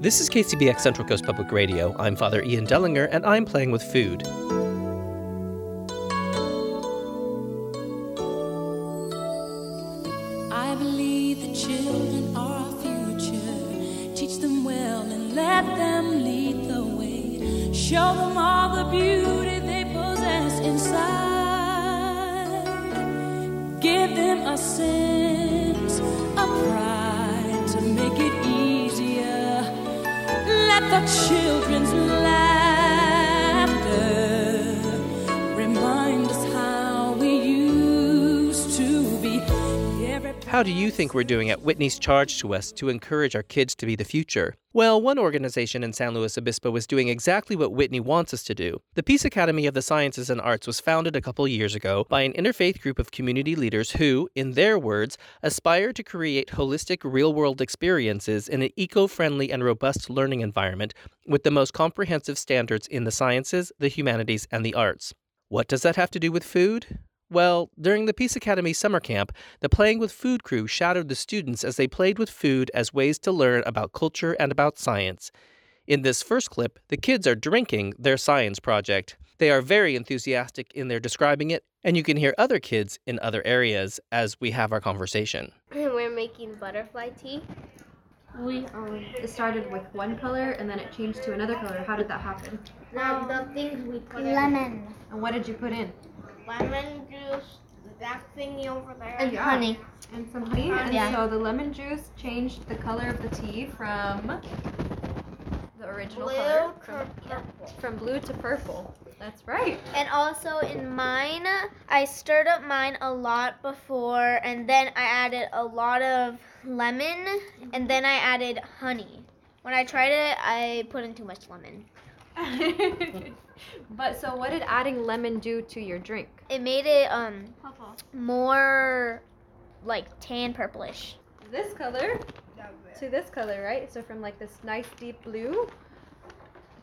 This is KCBX Central Coast Public Radio. I'm Father Ian Delinger, and I'm playing with food. How do you think we're doing at Whitney's charge to us to encourage our kids to be the future? Well, one organization in San Luis Obispo is doing exactly what Whitney wants us to do. The Peace Academy of the Sciences and Arts was founded a couple years ago by an interfaith group of community leaders who, in their words, aspire to create holistic real world experiences in an eco friendly and robust learning environment with the most comprehensive standards in the sciences, the humanities, and the arts. What does that have to do with food? Well, during the Peace Academy summer camp, the Playing with Food crew shadowed the students as they played with food as ways to learn about culture and about science. In this first clip, the kids are drinking their science project. They are very enthusiastic in their describing it, and you can hear other kids in other areas as we have our conversation. And we're making butterfly tea. We um, it started with one color and then it changed to another color. How did that happen? The, the things we put in. Lemon. And what did you put in? Lemon juice, that thingy over there. And And honey. And some honey. And Yeah. so the lemon juice changed the color of the tea from the original blue color from, purple. from blue to purple. That's right. And also in mine, I stirred up mine a lot before, and then I added a lot of lemon, and then I added honey. When I tried it, I put in too much lemon. but so what did adding lemon do to your drink? It made it um more like tan purplish. This color to this color, right? So from like this nice deep blue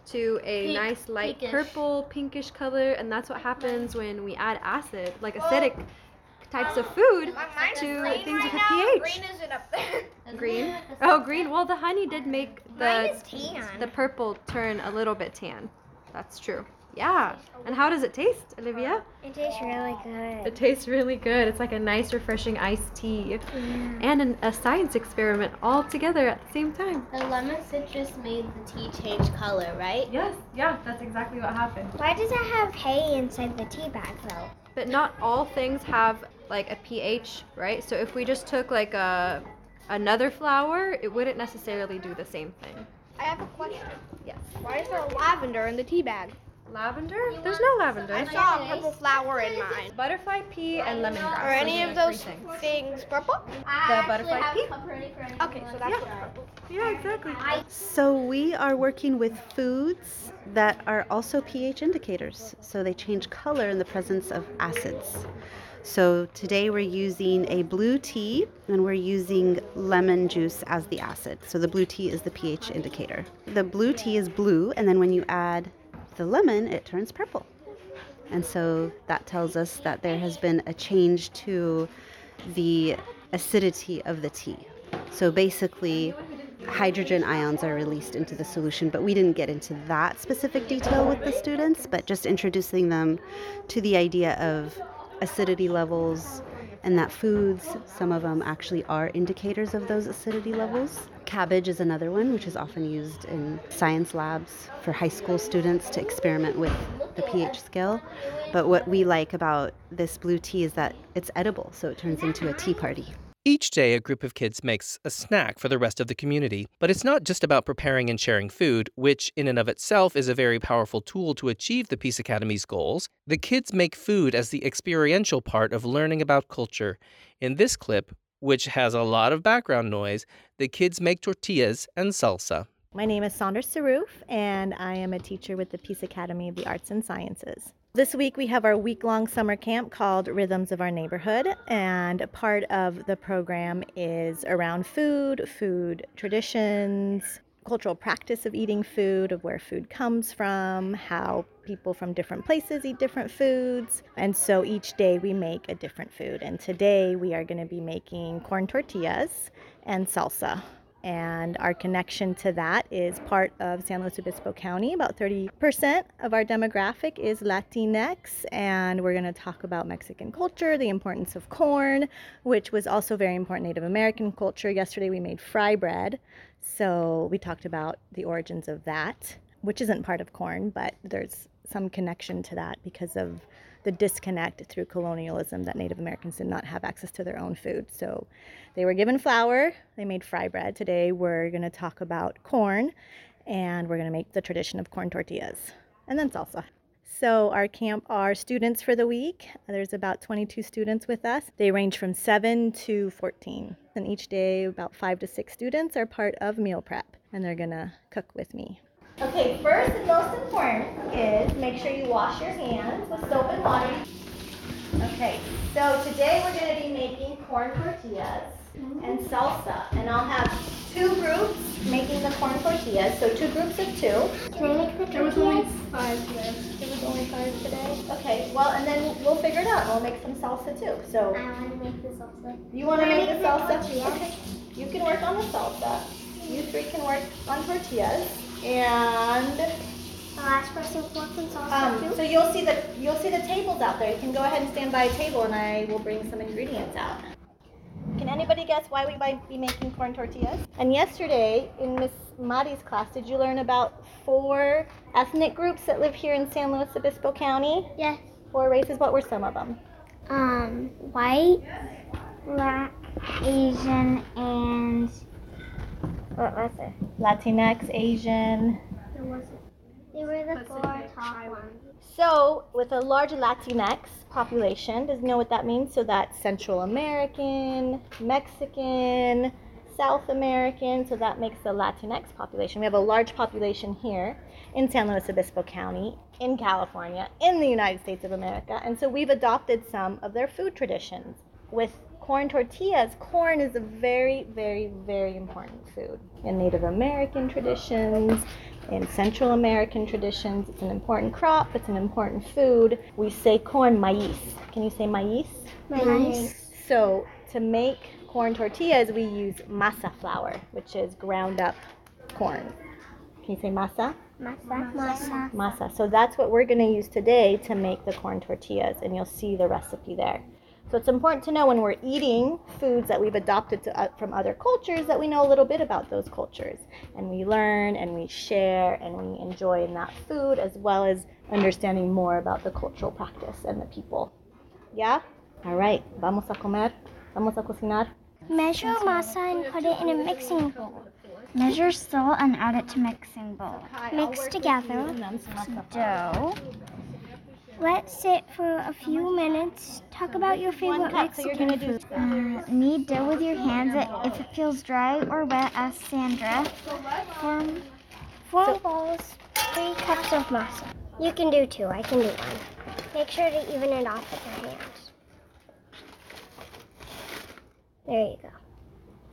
to a Pink, nice light pinkish. purple, pinkish color, and that's what happens when we add acid, like acidic types of food to things with a pH. isn't up there. Green. Oh, green. Well, the honey did make the the purple turn a little bit tan. That's true. Yeah. And how does it taste, Olivia? It tastes really good. It tastes really good. It's like a nice, refreshing iced tea and an, a science experiment all together at the same time. The lemon citrus made the tea change color, right? Yes, yeah, that's exactly what happened. Why does it have hay inside the tea bag though? But not all things have like a pH, right? So if we just took like a another flower, it wouldn't necessarily do the same thing. I have a question. Yes. Why is there lavender in the tea bag? Lavender? There's no lavender. I saw a purple flower in mine. Butterfly pea and lemongrass. Are any of those things. things purple? The butterfly pea? Okay, so that's what's purple. Yeah, exactly. So we are working with foods that are also pH indicators. So they change color in the presence of acids. So today we're using a blue tea and we're using lemon juice as the acid. So the blue tea is the pH indicator. The blue tea is blue and then when you add the lemon, it turns purple. And so that tells us that there has been a change to the acidity of the tea. So basically, hydrogen ions are released into the solution, but we didn't get into that specific detail with the students, but just introducing them to the idea of acidity levels and that foods, some of them actually are indicators of those acidity levels. Cabbage is another one, which is often used in science labs for high school students to experiment with the pH scale. But what we like about this blue tea is that it's edible, so it turns into a tea party. Each day, a group of kids makes a snack for the rest of the community. But it's not just about preparing and sharing food, which in and of itself is a very powerful tool to achieve the Peace Academy's goals. The kids make food as the experiential part of learning about culture. In this clip, which has a lot of background noise, the kids make tortillas and salsa. My name is Sandra Saroof, and I am a teacher with the Peace Academy of the Arts and Sciences. This week we have our week long summer camp called Rhythms of Our Neighborhood, and part of the program is around food, food traditions, cultural practice of eating food, of where food comes from, how people from different places eat different foods. And so each day we make a different food. And today we are going to be making corn tortillas and salsa. And our connection to that is part of San Luis Obispo County. About 30% of our demographic is Latinx, and we're going to talk about Mexican culture, the importance of corn, which was also very important Native American culture. Yesterday we made fry bread, so we talked about the origins of that, which isn't part of corn, but there's some connection to that because of the disconnect through colonialism that Native Americans did not have access to their own food. So they were given flour, they made fry bread. Today we're going to talk about corn and we're going to make the tradition of corn tortillas and then salsa. So, our camp are students for the week. There's about 22 students with us. They range from 7 to 14. And each day, about 5 to 6 students are part of meal prep and they're to cook with me. Okay, first and most important is make sure you wash your hands with soap and water. Okay, so today we're going to be making corn tortillas and salsa, and I'll have two groups making the corn tortillas, so two groups of two. Can I make the There was only five today. There was only five today. Okay, well, and then we'll figure it out. We'll make some salsa too. So I want to make the salsa. you want to make the make the salsa? tortillas? Okay, you can work on the salsa. You three can work on tortillas, and The last person work Um, so you'll see the you'll see the tables out there. You can go ahead and stand by a table, and I will bring some ingredients out. Can anybody guess why we might be making corn tortillas? And yesterday in Miss Mari's class, did you learn about four ethnic groups that live here in San Luis Obispo County? Yes. Four races. What were some of them? Um, white, black, Asian, and what was it? Latinx, Asian. They were the four top ones. So, with a large Latinx population, does you know what that means? So that's Central American, Mexican, South American. So that makes the Latinx population. We have a large population here in San Luis Obispo County, in California, in the United States of America. And so we've adopted some of their food traditions. With corn tortillas, corn is a very, very, very important food in Native American traditions, in Central American traditions. It's an important crop, it's an important food. We say corn maíz. Can you say maíz? Nice. So, to make corn tortillas, we use masa flour, which is ground up corn. Can you say masa? Masa. Masa. Masa. So, that's what we're going to use today to make the corn tortillas, and you'll see the recipe there. So, it's important to know when we're eating foods that we've adopted to, uh, from other cultures that we know a little bit about those cultures. And we learn and we share and we enjoy in that food as well as understanding more about the cultural practice and the people. Yeah? All right. Vamos a comer. Vamos a cocinar. Measure masa and put it in a mixing bowl. Measure salt and add it to mixing bowl. Mix together dough. Let sit for a few minutes. Talk about your favorite One cup. So you're Mexican going to do Uh, knead dough with your hands if it feels dry or wet. Ask Sandra. Form, form balls. Three cups of masa. You can do two. I can do one. Make sure to even it off with your hands. There you go.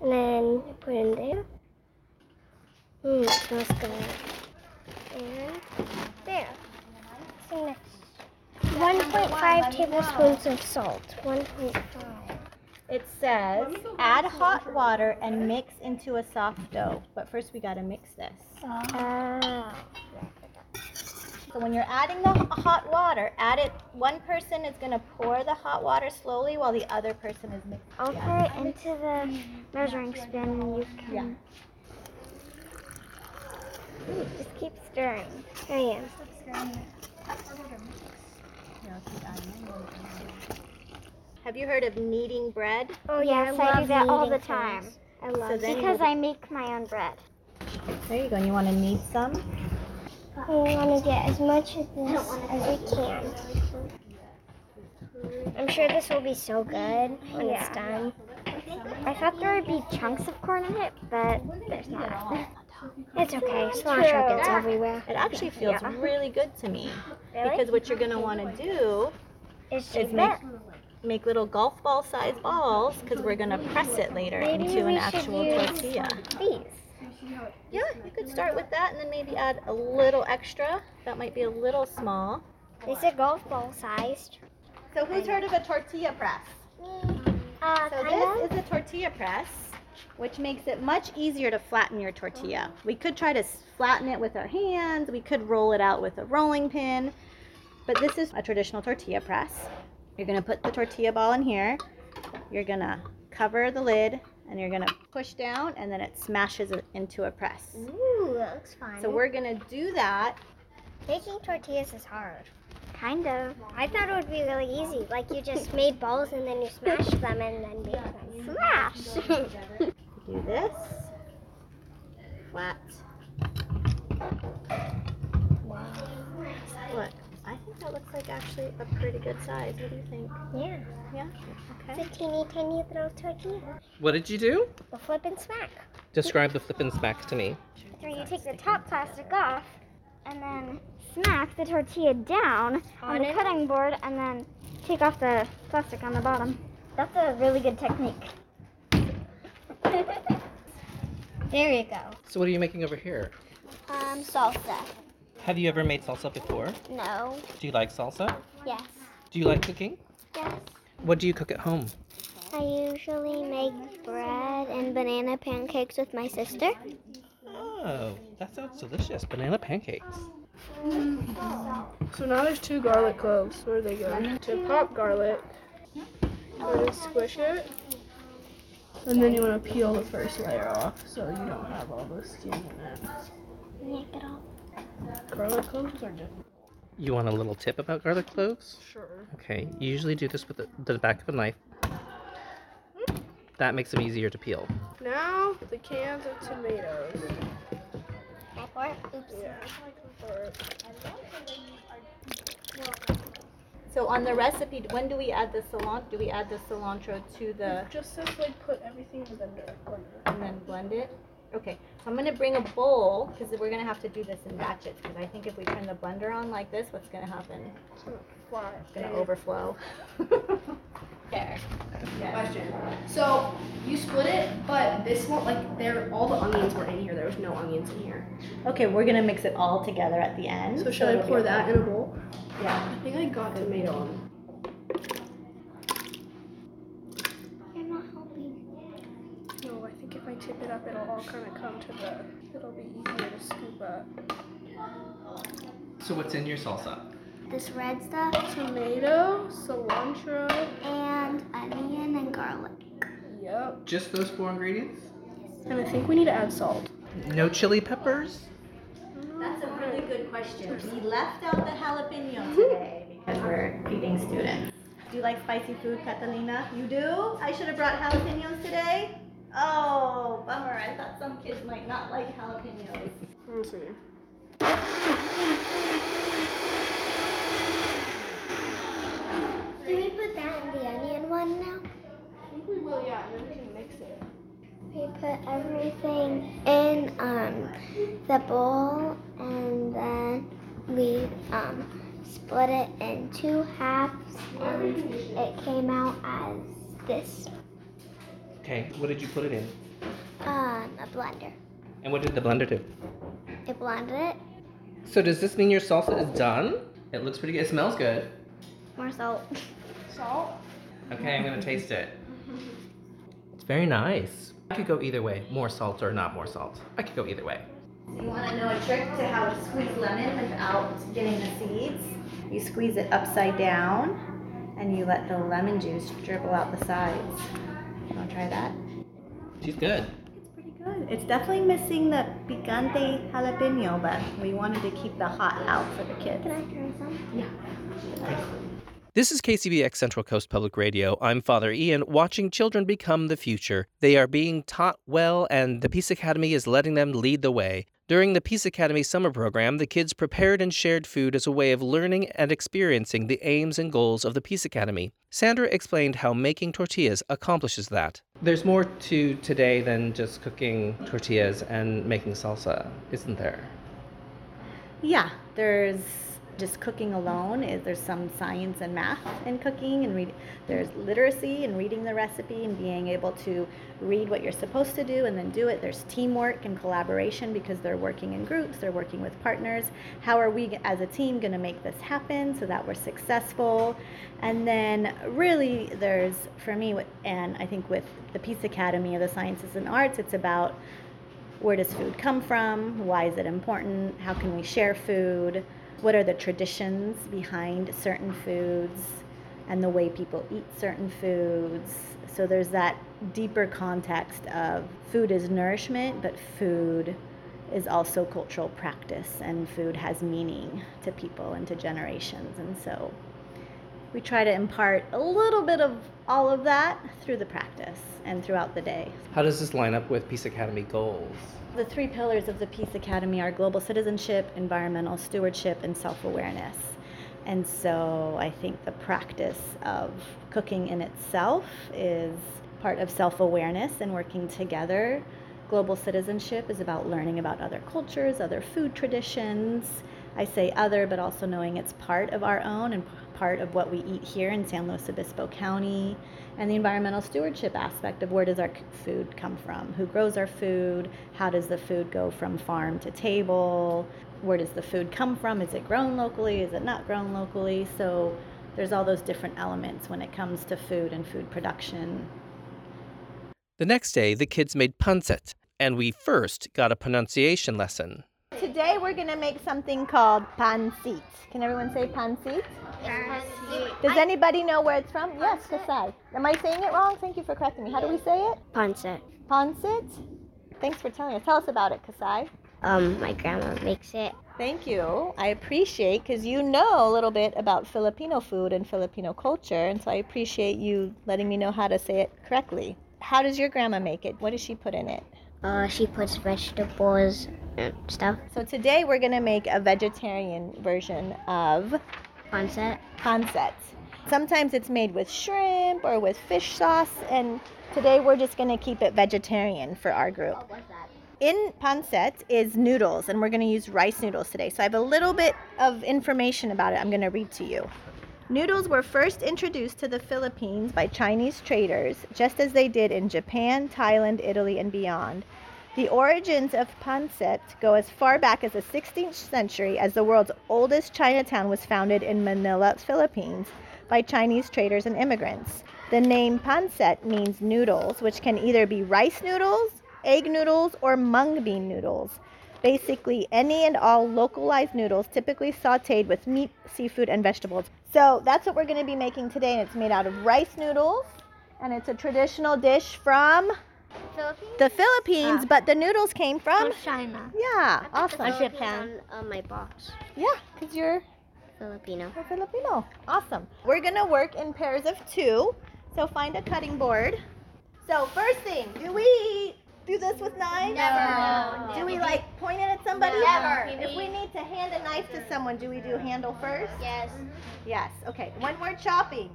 And then put in there. Mmm, it smells good. And there. So next. 1.5 tablespoons of salt. 1.5. It says add hot water and mix into a soft dough. But first we got to mix this. Ah. So when you're adding the hot water, add it. One person is going to pour the hot water slowly while the other person is mixing. I'll pour it into the measuring spoon and you can. Ooh, just keep stirring. There I am. Have you heard of kneading bread? Oh yes, I, do that all the time. I love So then because we'll- I make my own bread. There you go. And you want to knead some? We want to get as much of this as we can. I'm sure this will be so good when it's done. I thought there would be chunks of corn in it, but there's not. It's okay. Cilantro gets everywhere. It actually feels Yeah. really good to me Really? because what you're going to want to do It's is make make little golf ball sized balls because we're going to press it later Maybe into an actual tortilla. These. Yeah, you could start with that and then maybe add a little extra. That might be a little small. Is it golf ball sized. So who's heard of a tortilla press? Uh, So kind of. this is a tortilla press. Which makes it much easier to flatten your tortilla. We could try to flatten it with our hands, we could roll it out with a rolling pin, but this is a traditional tortilla press. You're gonna put the tortilla ball in here, you're gonna cover the lid, and you're gonna push down, and then it smashes it into a press. Ooh, that looks fun. So we're gonna do that. Making tortillas is hard. Kind of. I thought it would be really easy. Like you just made balls and then you smashed them and then made them smash. Do this. Flat. What? I think that looks like actually a pretty good size. What do you think? yeah. Yeah? Okay. It's a teeny tiny little tortilla. What did you do? A flip and smack. Describe the flip and smack to me. So you take the top plastic off and then smack the tortilla down on, the cutting board and then take off the plastic on the bottom. That's a really good technique. there you go. So, what are you making over here? Um, salsa. Have you ever made salsa before? No. Do you like salsa? Yes. Do you like cooking? Yes. What do you cook at home? I usually make bread and banana pancakes with my sister. Oh, that sounds delicious. Banana pancakes. So now there's two garlic cloves. Where do they go? To pop garlic. Or to squish it. And then you want to peel the first layer off so you don't have all the skin in it. Yank it off. Garlic cloves are different. You want a little tip about garlic cloves? Sure. Okay, you usually do this with the, the back of a knife. That makes them easier to peel. Now the cans of tomatoes. I pour? Oops. Yeah. So on the recipe, when do we add the cilantro? Do we add the cilantro to the Just says like put everything in the blender. blender. and then blend it? Okay, so I'm gonna bring a bowl because we're gonna have to do this in batches. Because I think if we turn the blender on like this, what's gonna happen? Fly. It's gonna overflow. there. Question. So you split it, but this one, like, there, all the onions were in here. There was no onions in here. Okay, we're gonna mix it all together at the end. So should I it'll pour a- that in a bowl? Yeah. I think I got tomato on. You're not helping. No, I think if I tip it up, it'll all kind of come to the. It'll be easier to scoop up. So, what's in your salsa? This red stuff Tomato, cilantro. and onion and garlic. Yep. Just those four ingredients? And I think we need to add salt. No chili peppers? That's a really good question. We left out the jalapeno today because we're feeding students. Do you like spicy food, Catalina? You do? I should have brought jalapenos today? Oh, bummer. I thought some kids might not like jalapenos. Let's see. Do we put that in the onion one now? I think we yeah, and then we can mix it. We put everything in um, the bowl and then we um, split it in two halves and it came out as this Okay, what did you put it in? um, a blender. And what did the blender do? It blended it. So, does this mean your salsa is done? It looks pretty good. It smells good. More salt. Salt? Okay, I'm gonna taste it. It's very nice. I could go either way more salt or not more salt. I could go either way. You want to know a trick to how to squeeze lemon without getting the seeds? You squeeze it upside down and you let the lemon juice dribble out the sides. You want to try that? She's good. It's pretty good. It's definitely missing the picante jalapeno, but we wanted to keep the hot out for the kids. Can I try some? This is KCBX Central Coast Public Radio. I'm Father Ian, watching children become the future. They are being taught well, and the Peace Academy is letting them lead the way. During the Peace Academy summer program, the kids prepared and shared food as a way of learning and experiencing the aims and goals of the Peace Academy. Sandra explained how making tortillas accomplishes that. There's more to today than just cooking tortillas and making salsa, isn't there? Yeah, there's just cooking alone is there's some science and math in cooking and read there's literacy in reading the recipe and being able to read what you're supposed to do and then do it. There's teamwork and collaboration because they're working in groups they're working with partners. How are we as a team going to make this happen so that we're successful? And then really there's for me and i think with the peace academy of the sciences and arts it's about where does food come from? Why is it important? How can we share food what are the traditions behind certain foods and the way people eat certain foods. So there's that deeper context of food is nourishment, but food is also cultural practice and food has meaning to people and to generations. And so we try to impart a little bit of all of that through the practice and throughout the day. How does this line up with Peace Academy goals? The three pillars of the Peace Academy are global citizenship, environmental stewardship, and self awareness. And so I think the practice of cooking in itself is part of self awareness and working together. Global citizenship is about learning about other cultures, other food traditions. I say other, but also knowing it's part of our own and part of what we eat here in San Luis Obispo County and the environmental stewardship aspect of where does our food come from? Who grows our food? How does the food go from farm to table? Where does the food come from? Is it grown locally? Is it not grown locally? So there's all those different elements when it comes to food and food production. The next day, the kids made pancit, and we first got a pronunciation lesson. Today we're going to make something called pancit. Can everyone say pancit? Does anybody know where it's from? Yes, Kasai. Am I saying it wrong? Thank you for correcting me. How do we say it? Pancit. Pancit? Thanks for telling us. Tell us about it, Kasai. Um, my grandma makes it. Thank you. I appreciate because you know a little bit about Filipino food and Filipino culture, and so I appreciate you letting me know how to say it correctly. How does your grandma make it? What does she put in it? Uh, she puts vegetables and stuff. So today we're gonna make a vegetarian version of Pancit. pancit. Sometimes it's made with shrimp or with fish sauce, and today we're just gonna keep it vegetarian for our group. In pancit is noodles, and we're gonna use rice noodles today. So I have a little bit of information about it. I'm gonna read to you. Noodles were first introduced to the Philippines by Chinese traders, just as they did in Japan, Thailand, Italy, and beyond. The origins of pancit go as far back as the 16th century, as the world's oldest Chinatown was founded in Manila, Philippines, by Chinese traders and immigrants. The name pancit means noodles, which can either be rice noodles, egg noodles, or mung bean noodles. Basically, any and all localized noodles, typically sauteed with meat, seafood, and vegetables. So that's what we're going to be making today, and it's made out of rice noodles, and it's a traditional dish from Philippines? the Philippines, ah. but the noodles came from China. yeah, awesome. Japan. On my box. Yeah, because you're Filipino. a Filipino. Awesome. We're gonna work in pairs of two. So find a cutting board. So first thing, do we do this with knives? Never. Do we like point it at somebody? Never. If we need to hand a knife to someone, do we do handle first? Yes. Yes. Okay. One we're chopping,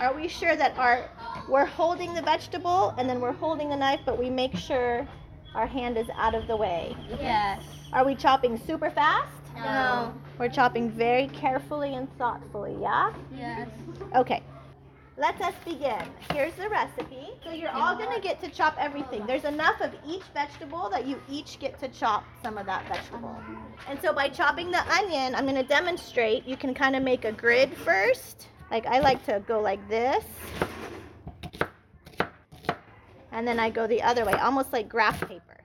are we sure that our we're holding the vegetable and then we're holding the knife, but we make sure our hand is out of the way? Yes. Are we chopping super fast? No. We're chopping very carefully and thoughtfully, yeah? Yes. Okay. Let us begin. Here's the recipe. So you're all going to get to chop everything. There's enough of each vegetable that you each get to chop some of that vegetable. And so by chopping the onion, I'm going to demonstrate. You can kind of make a grid first. Like I like to go like this. And then I go the other way, almost like graph paper.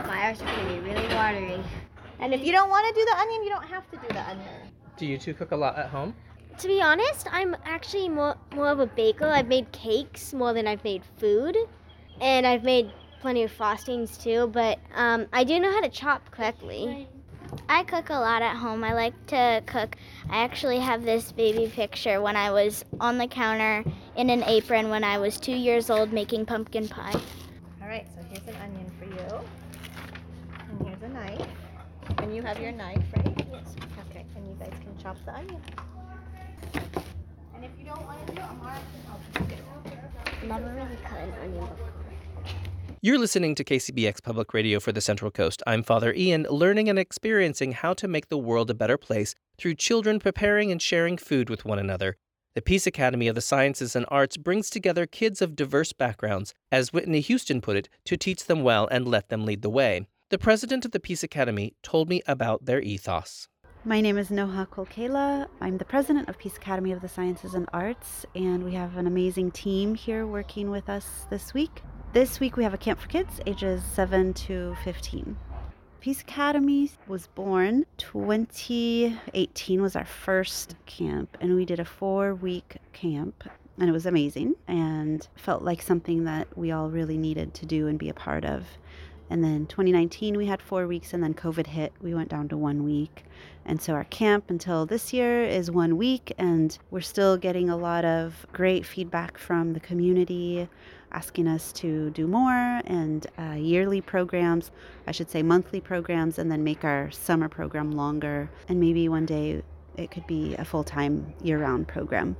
My eyes are gonna be really watery. And if you don't want to do the onion, you don't have to do the onion. Do you two cook a lot at home? To be honest, I'm actually more more of a baker. I've made cakes more than I've made food, and I've made plenty of frostings too. But um, I do know how to chop correctly. I cook a lot at home. I like to cook. I actually have this baby picture when I was on the counter in an apron when I was two years old making pumpkin pie. All right, so here's an onion for you. And here's a knife. And you have your knife, right? Yes. Okay, and you guys can chop the onion. And if you don't want to do it, Amara can help you. Never really cut an onion before. You're listening to KCBX Public Radio for the Central Coast. I'm Father Ian, learning and experiencing how to make the world a better place through children preparing and sharing food with one another. The Peace Academy of the Sciences and Arts brings together kids of diverse backgrounds, as Whitney Houston put it, to teach them well and let them lead the way. The president of the Peace Academy told me about their ethos. My name is Noha Kolkela. I'm the president of Peace Academy of the Sciences and Arts, and we have an amazing team here working with us this week. This week we have a camp for kids ages 7 to 15. Peace Academy was born 2018 was our first camp and we did a 4 week camp and it was amazing and felt like something that we all really needed to do and be a part of. And then 2019, we had four weeks, and then COVID hit. We went down to one week. And so our camp until this year is one week, and we're still getting a lot of great feedback from the community asking us to do more and uh, yearly programs, I should say monthly programs, and then make our summer program longer. And maybe one day it could be a full time year round program.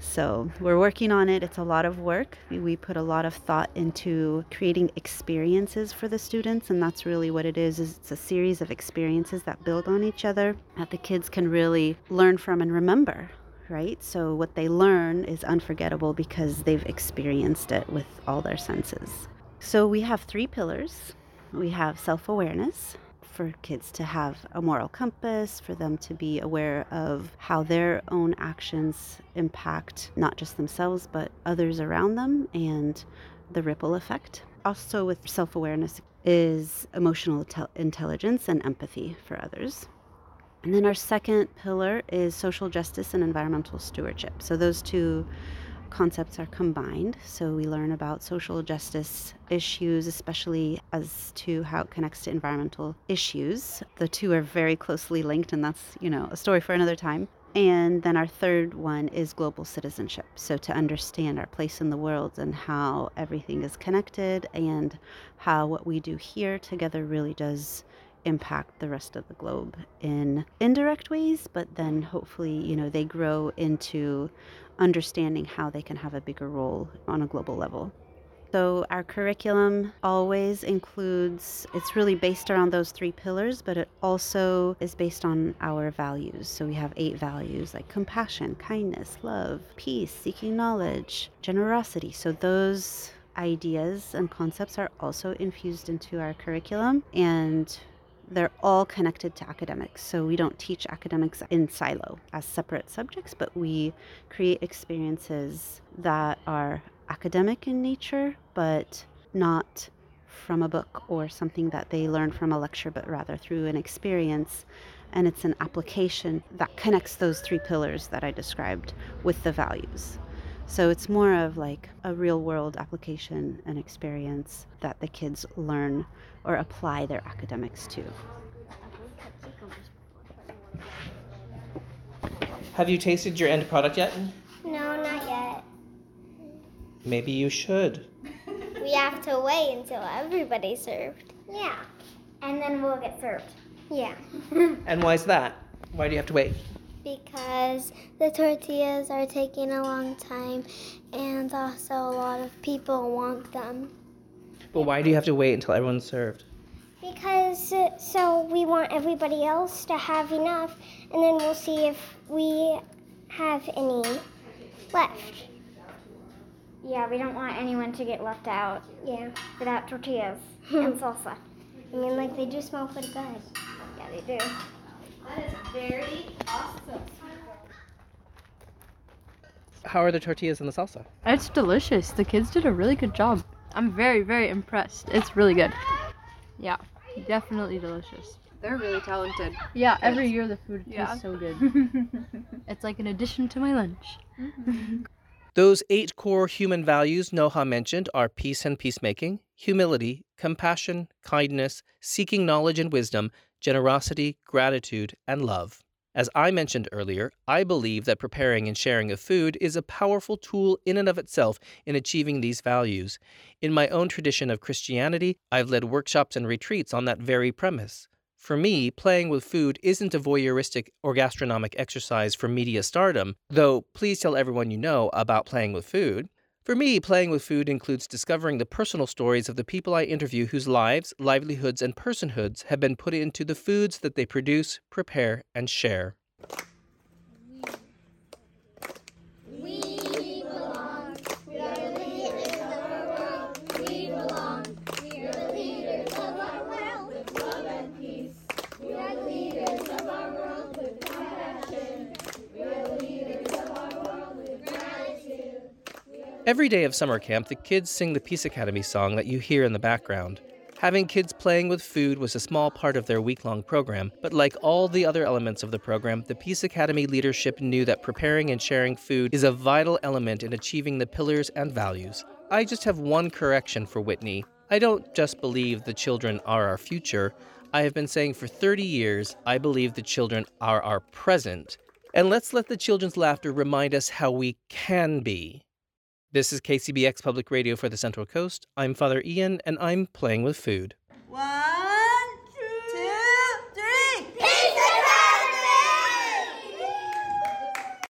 So we're working on it. It's a lot of work. We put a lot of thought into creating experiences for the students, and that's really what it is. is it's a series of experiences that build on each other that the kids can really learn from and remember. Right? So, what they learn is unforgettable because they've experienced it with all their senses. So, we have three pillars we have self awareness, for kids to have a moral compass, for them to be aware of how their own actions impact not just themselves, but others around them and the ripple effect. Also, with self awareness, is emotional te- intelligence and empathy for others. And then our second pillar is social justice and environmental stewardship. So, those two concepts are combined. So we learn about social justice issues, especially as to how it connects to environmental issues. The two are very closely linked, and that's, you know, a story for another time. And then our third one is global citizenship. So, to understand our place in the world and how everything is connected, and how what we do here together really does impact the rest of the globe in indirect ways, but then hopefully, you know, they grow into understanding how they can have a bigger role on a global level. So, our curriculum always includes, it's really based around those three pillars, but it also is based on our values. So, we have eight values like compassion, kindness, love, peace, seeking knowledge, generosity. So, those ideas and concepts are also infused into our curriculum. And they're all connected to academics. So we don't teach academics in silo as separate subjects, but we create experiences that are academic in nature, but not from a book or something that they learn from a lecture, but rather through an experience. And it's an application that connects those three pillars that I described with the values. So it's more of like a real world application and experience that the kids learn or apply their academics to. Have you tasted your end product yet? No, not yet. Maybe you should. We have to wait until everybody's served. Yeah. And then we'll get served. Yeah. And why is that? Why do you have to wait? because the tortillas are taking a long time and also a lot of people want them. But why do you have to wait until everyone's served? Because uh, so we want everybody else to have enough and then we'll see if we have any left. Yeah, we don't want anyone to get left out Yeah. without tortillas and salsa. I mean, like they do smell pretty good. Yeah, they do. That is very awesome. How are the tortillas and the salsa? It's delicious. The kids did a really good job. I'm very, very impressed. It's really good. Yeah, definitely delicious. They're really talented. Yeah, every year the food Yeah. tastes so good. it's like an addition to my lunch. Mm-hmm. Those eight core human values Noha mentioned are peace and peacemaking, humility, compassion, kindness, seeking knowledge and wisdom, generosity, gratitude, and love. As I mentioned earlier, I believe that preparing and sharing of food is a powerful tool in and of itself in achieving these values. In my own tradition of Christianity, I've led workshops and retreats on that very premise. For me, playing with food isn't a voyeuristic or gastronomic exercise for media stardom, though please tell everyone you know about playing with food. For me, playing with food includes discovering the personal stories of the people I interview whose lives, livelihoods, and personhoods have been put into the foods that they produce, prepare, and share. Every day of summer camp, the kids sing the Peace Academy song that you hear in the background. Having kids playing with food was a small part of their week long program, but like all the other elements of the program, the Peace Academy leadership knew that preparing and sharing food is a vital element in achieving the pillars and values. I just have one correction for Whitney. I don't just believe the children are our future. I have been saying for 30 years, I believe the children are our present. And let's let the children's laughter remind us how we can be. This is KCBX Public Radio for the Central Coast. I'm Father Ian, and I'm playing with food. One.